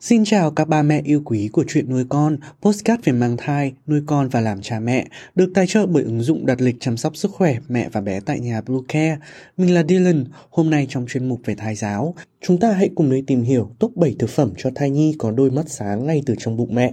Xin chào các ba mẹ yêu quý của chuyện nuôi con, postcard về mang thai, nuôi con và làm cha mẹ, được tài trợ bởi ứng dụng đặt lịch chăm sóc sức khỏe mẹ và bé tại nhà Blue Care. Mình là Dylan, hôm nay trong chuyên mục về thai giáo, chúng ta hãy cùng đi tìm hiểu top 7 thực phẩm cho thai nhi có đôi mắt sáng ngay từ trong bụng mẹ.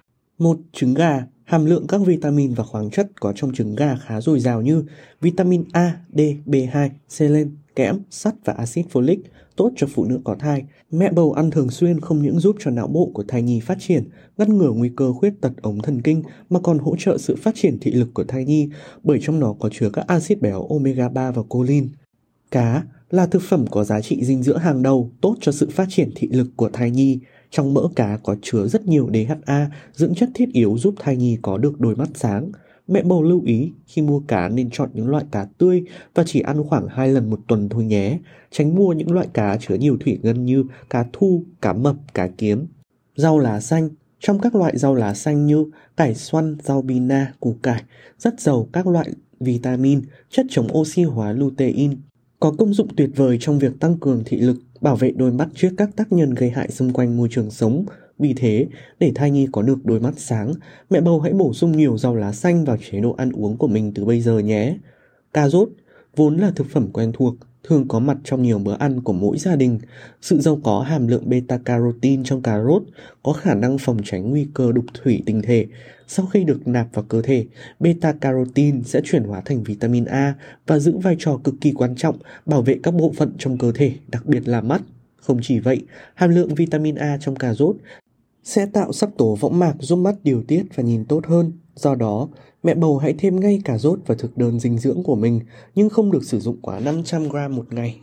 Một Trứng gà Hàm lượng các vitamin và khoáng chất có trong trứng gà khá dồi dào như vitamin A, D, B2, selen, kẽm, sắt và axit folic, tốt cho phụ nữ có thai. Mẹ bầu ăn thường xuyên không những giúp cho não bộ của thai nhi phát triển, ngăn ngừa nguy cơ khuyết tật ống thần kinh mà còn hỗ trợ sự phát triển thị lực của thai nhi bởi trong nó có chứa các axit béo omega 3 và choline. Cá là thực phẩm có giá trị dinh dưỡng hàng đầu, tốt cho sự phát triển thị lực của thai nhi. Trong mỡ cá có chứa rất nhiều DHA, dưỡng chất thiết yếu giúp thai nhi có được đôi mắt sáng. Mẹ bầu lưu ý khi mua cá nên chọn những loại cá tươi và chỉ ăn khoảng 2 lần một tuần thôi nhé. Tránh mua những loại cá chứa nhiều thủy ngân như cá thu, cá mập, cá kiếm. Rau lá xanh Trong các loại rau lá xanh như cải xoăn, rau bina, củ cải, rất giàu các loại vitamin, chất chống oxy hóa lutein, có công dụng tuyệt vời trong việc tăng cường thị lực, bảo vệ đôi mắt trước các tác nhân gây hại xung quanh môi trường sống. Vì thế, để thai nhi có được đôi mắt sáng, mẹ bầu hãy bổ sung nhiều rau lá xanh vào chế độ ăn uống của mình từ bây giờ nhé. Cà rốt vốn là thực phẩm quen thuộc, thường có mặt trong nhiều bữa ăn của mỗi gia đình. Sự giàu có hàm lượng beta carotene trong cà rốt có khả năng phòng tránh nguy cơ đục thủy tinh thể. Sau khi được nạp vào cơ thể, beta carotene sẽ chuyển hóa thành vitamin A và giữ vai trò cực kỳ quan trọng bảo vệ các bộ phận trong cơ thể, đặc biệt là mắt. Không chỉ vậy, hàm lượng vitamin A trong cà rốt sẽ tạo sắc tố võng mạc giúp mắt điều tiết và nhìn tốt hơn. Do đó, mẹ bầu hãy thêm ngay cà rốt vào thực đơn dinh dưỡng của mình, nhưng không được sử dụng quá 500 g một ngày.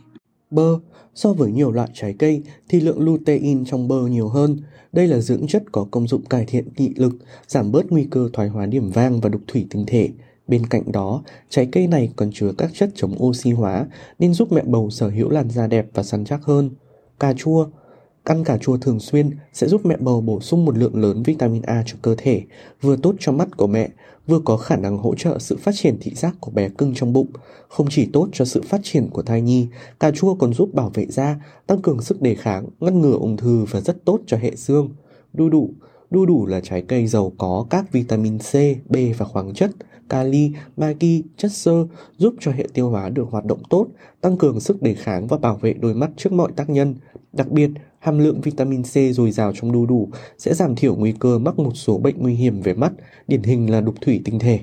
Bơ, so với nhiều loại trái cây thì lượng lutein trong bơ nhiều hơn. Đây là dưỡng chất có công dụng cải thiện nghị lực, giảm bớt nguy cơ thoái hóa điểm vang và đục thủy tinh thể. Bên cạnh đó, trái cây này còn chứa các chất chống oxy hóa nên giúp mẹ bầu sở hữu làn da đẹp và săn chắc hơn. Cà chua, Ăn cà chua thường xuyên sẽ giúp mẹ bầu bổ sung một lượng lớn vitamin A cho cơ thể, vừa tốt cho mắt của mẹ, vừa có khả năng hỗ trợ sự phát triển thị giác của bé cưng trong bụng. Không chỉ tốt cho sự phát triển của thai nhi, cà chua còn giúp bảo vệ da, tăng cường sức đề kháng, ngăn ngừa ung thư và rất tốt cho hệ xương. Đu đủ Đu đủ là trái cây giàu có các vitamin C, B và khoáng chất, kali, magi, chất xơ giúp cho hệ tiêu hóa được hoạt động tốt, tăng cường sức đề kháng và bảo vệ đôi mắt trước mọi tác nhân. Đặc biệt, hàm lượng vitamin C dồi dào trong đu đủ sẽ giảm thiểu nguy cơ mắc một số bệnh nguy hiểm về mắt, điển hình là đục thủy tinh thể.